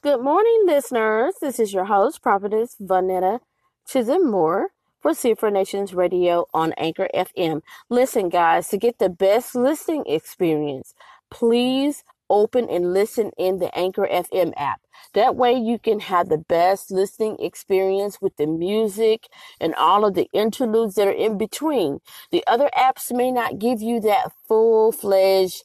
Good morning, listeners. This is your host, Prophetess Vanetta Chisholm Moore for C4 Nations Radio on Anchor FM. Listen, guys, to get the best listening experience, please open and listen in the Anchor FM app. That way you can have the best listening experience with the music and all of the interludes that are in between. The other apps may not give you that full fledged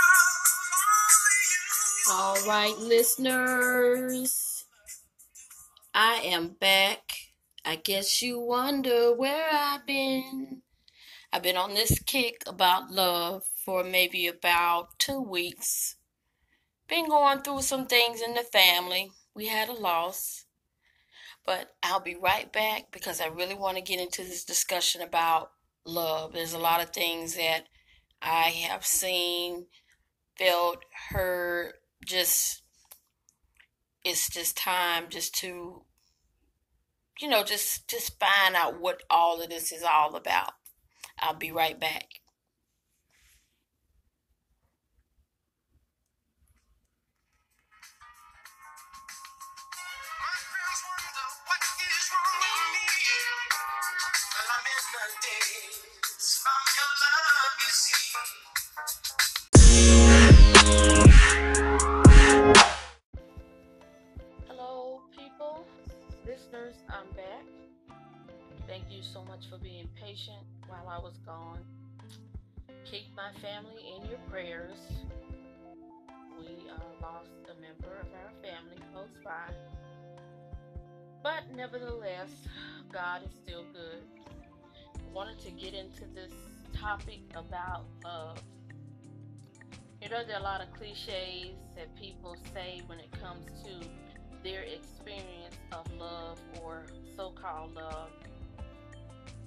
All right, listeners, I am back. I guess you wonder where I've been. I've been on this kick about love for maybe about two weeks. Been going through some things in the family. We had a loss. But I'll be right back because I really want to get into this discussion about love. There's a lot of things that I have seen, felt, heard, just it's just time just to you know just just find out what all of this is all about. I'll be right back But nevertheless, God is still good. Wanted to get into this topic about love. You know, there are a lot of cliches that people say when it comes to their experience of love or so called love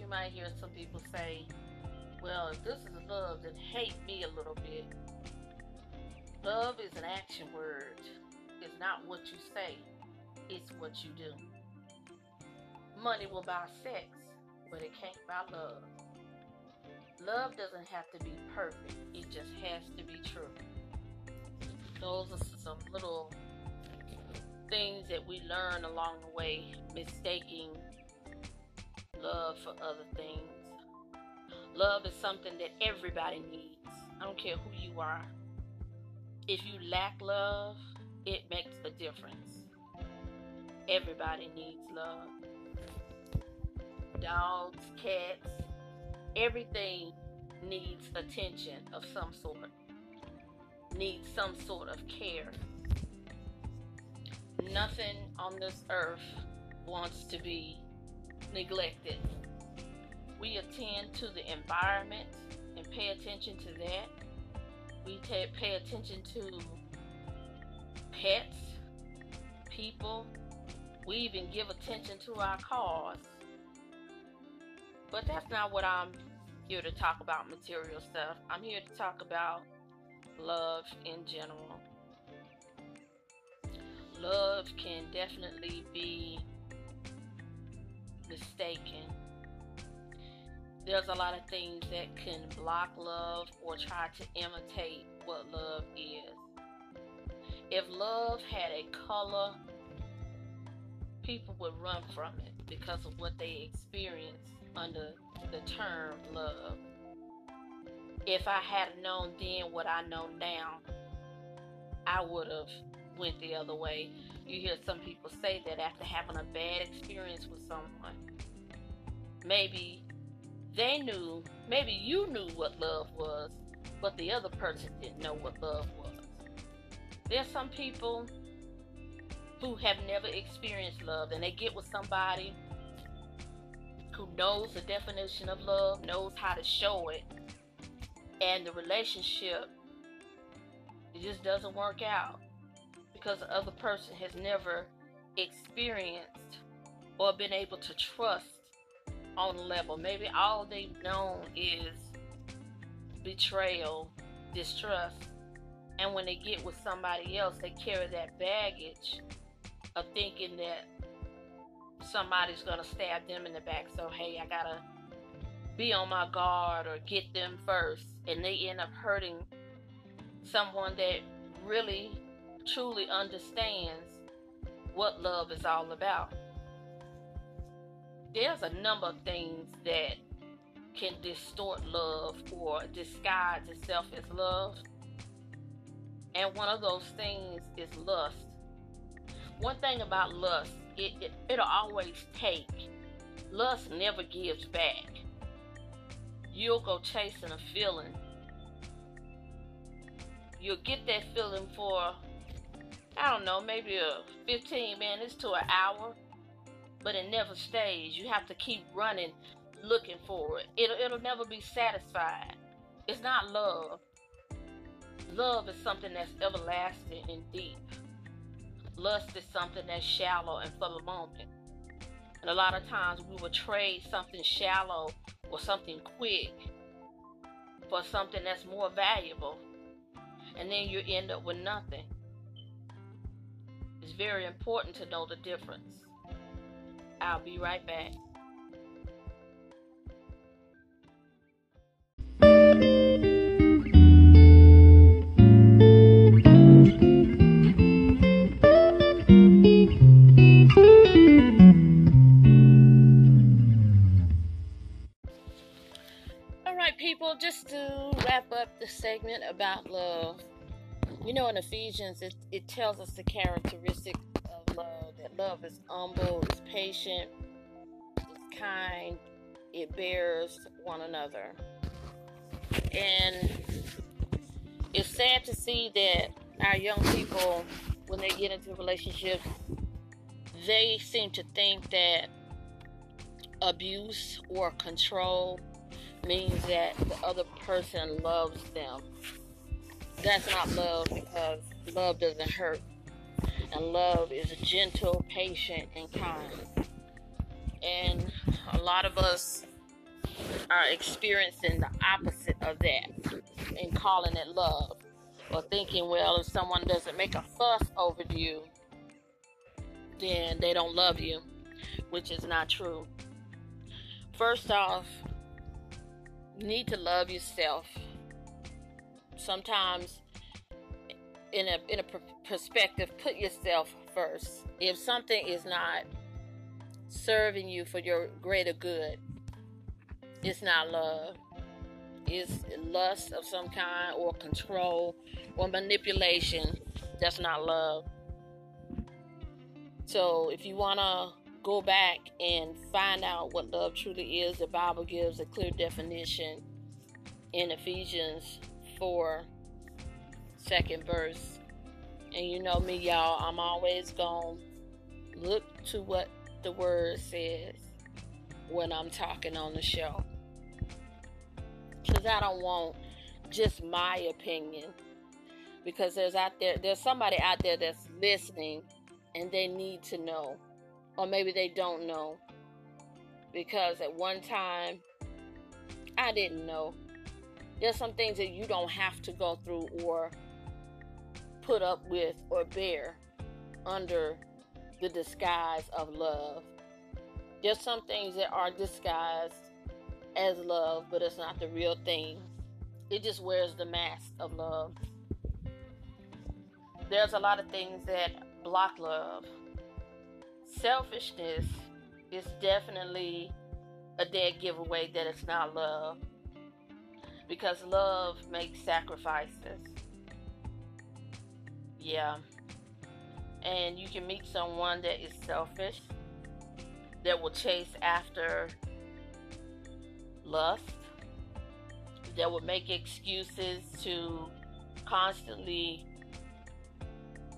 you might hear some people say, well, if this is love, then hate me a little bit. Love is an action word. It's not what you say, it's what you do. Money will buy sex, but it can't buy love. Love doesn't have to be perfect, it just has to be true. Those are some little things that we learn along the way, mistaking love for other things. Love is something that everybody needs. I don't care who you are. If you lack love, it makes a difference. Everybody needs love. Dogs, cats, everything needs attention of some sort, needs some sort of care. Nothing on this earth wants to be neglected. We attend to the environment and pay attention to that. We t- pay attention to pets, people. We even give attention to our cars. But that's not what I'm here to talk about material stuff. I'm here to talk about love in general. Love can definitely be mistaken. There's a lot of things that can block love or try to imitate what love is. If love had a color, people would run from it because of what they experienced under the term love. If I had known then what I know now, I would have went the other way. You hear some people say that after having a bad experience with someone, maybe they knew, maybe you knew what love was, but the other person didn't know what love was. There's some people who have never experienced love and they get with somebody who knows the definition of love, knows how to show it, and the relationship it just doesn't work out because the other person has never experienced or been able to trust on a level. Maybe all they've known is betrayal, distrust. And when they get with somebody else, they carry that baggage of thinking that somebody's to stab them in the back. So, hey, I got to be on my guard or get them first. And they end up hurting someone that really, truly understands what love is all about. There's a number of things that can distort love or disguise itself as love. And one of those things is lust. One thing about lust, it, it, it'll always take. Lust never gives back. You'll go chasing a feeling. You'll get that feeling for, I don't know, maybe a 15 minutes to an hour, but it never stays. You have to keep running looking for it. It'll, it'll never be satisfied. It's not love. Love is something that's everlasting and deep. Lust is something that's shallow and for the moment. And a lot of times we will trade something shallow or something quick for something that's more valuable. And then you end up with nothing. It's very important to know the difference. I'll be right back. You know, in Ephesians, it, it tells us the characteristic of love that love is humble, is patient, is kind, it bears one another. And it's sad to see that our young people, when they get into relationships, they seem to think that abuse or control means that the other person loves them. That's not love because love doesn't hurt. And love is gentle, patient, and kind. And a lot of us are experiencing the opposite of that and calling it love. Or thinking, well, if someone doesn't make a fuss over you, then they don't love you, which is not true. First off, you need to love yourself. Sometimes, in a in a perspective, put yourself first. If something is not serving you for your greater good, it's not love. It's lust of some kind, or control, or manipulation. That's not love. So, if you wanna go back and find out what love truly is, the Bible gives a clear definition in Ephesians 4, second verse. And you know me, y'all, I'm always going to look to what the word says when I'm talking on the show. Because I don't want just my opinion. Because there's out there, there's somebody out there that's listening and they need to know or maybe they don't know because at one time I didn't know. There's some things that you don't have to go through or put up with or bear under the disguise of love. There's some things that are disguised as love, but it's not the real thing. It just wears the mask of love. There's a lot of things that block love selfishness is definitely a dead giveaway that it's not love. Because love makes sacrifices. Yeah. And you can meet someone that is selfish, that will chase after lust, that will make excuses to constantly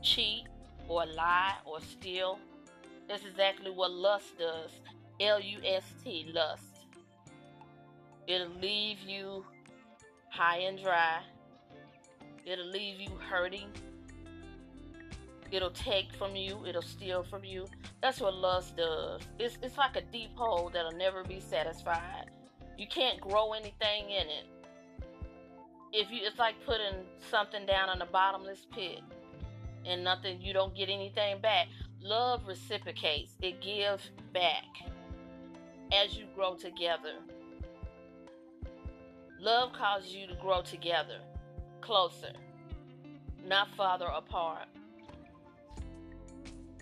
cheat or lie or steal that's exactly what lust does. L U S T, lust. It'll leave you high and dry. It'll leave you hurting. It'll take from you, it'll steal from you. That's what lust does. It's, it's like a deep hole that'll never be satisfied. You can't grow anything in it. If you it's like putting something down in a bottomless pit and nothing you don't get anything back. Love reciprocates. It gives back as you grow together. Love causes you to grow together, closer, not farther apart.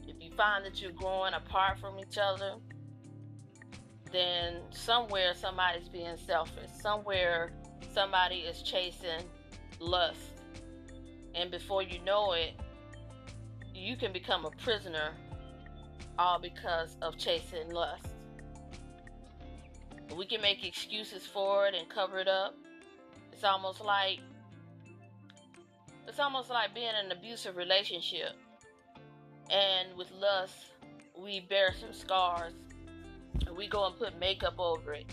If you find that you're growing apart from each other, then somewhere somebody's being selfish. Somewhere somebody is chasing lust. And before you know it, you can become a prisoner all because of chasing lust. We can make excuses for it and cover it up. It's almost like it's almost like being in an abusive relationship. And with lust, we bear some scars. And we go and put makeup over it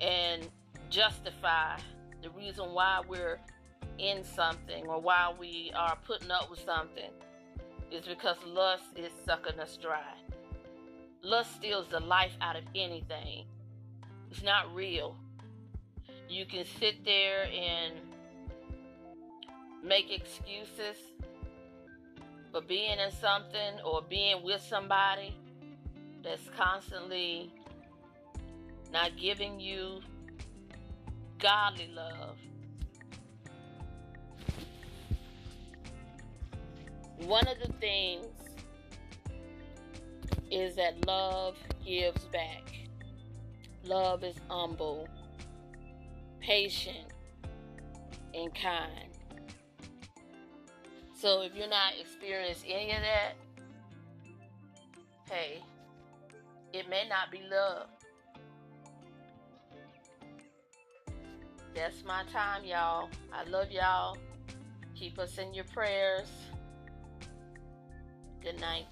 and justify the reason why we're in something or why we are putting up with something is because lust is sucking us dry. Lust steals the life out of anything. It's not real. You can sit there and make excuses for being in something or being with somebody that's constantly not giving you godly love. One of the things is that love gives back. Love is humble, patient, and kind. So if you're not experiencing any of that, hey, it may not be love. That's my time, y'all. I love y'all. Keep us in your prayers. Good night.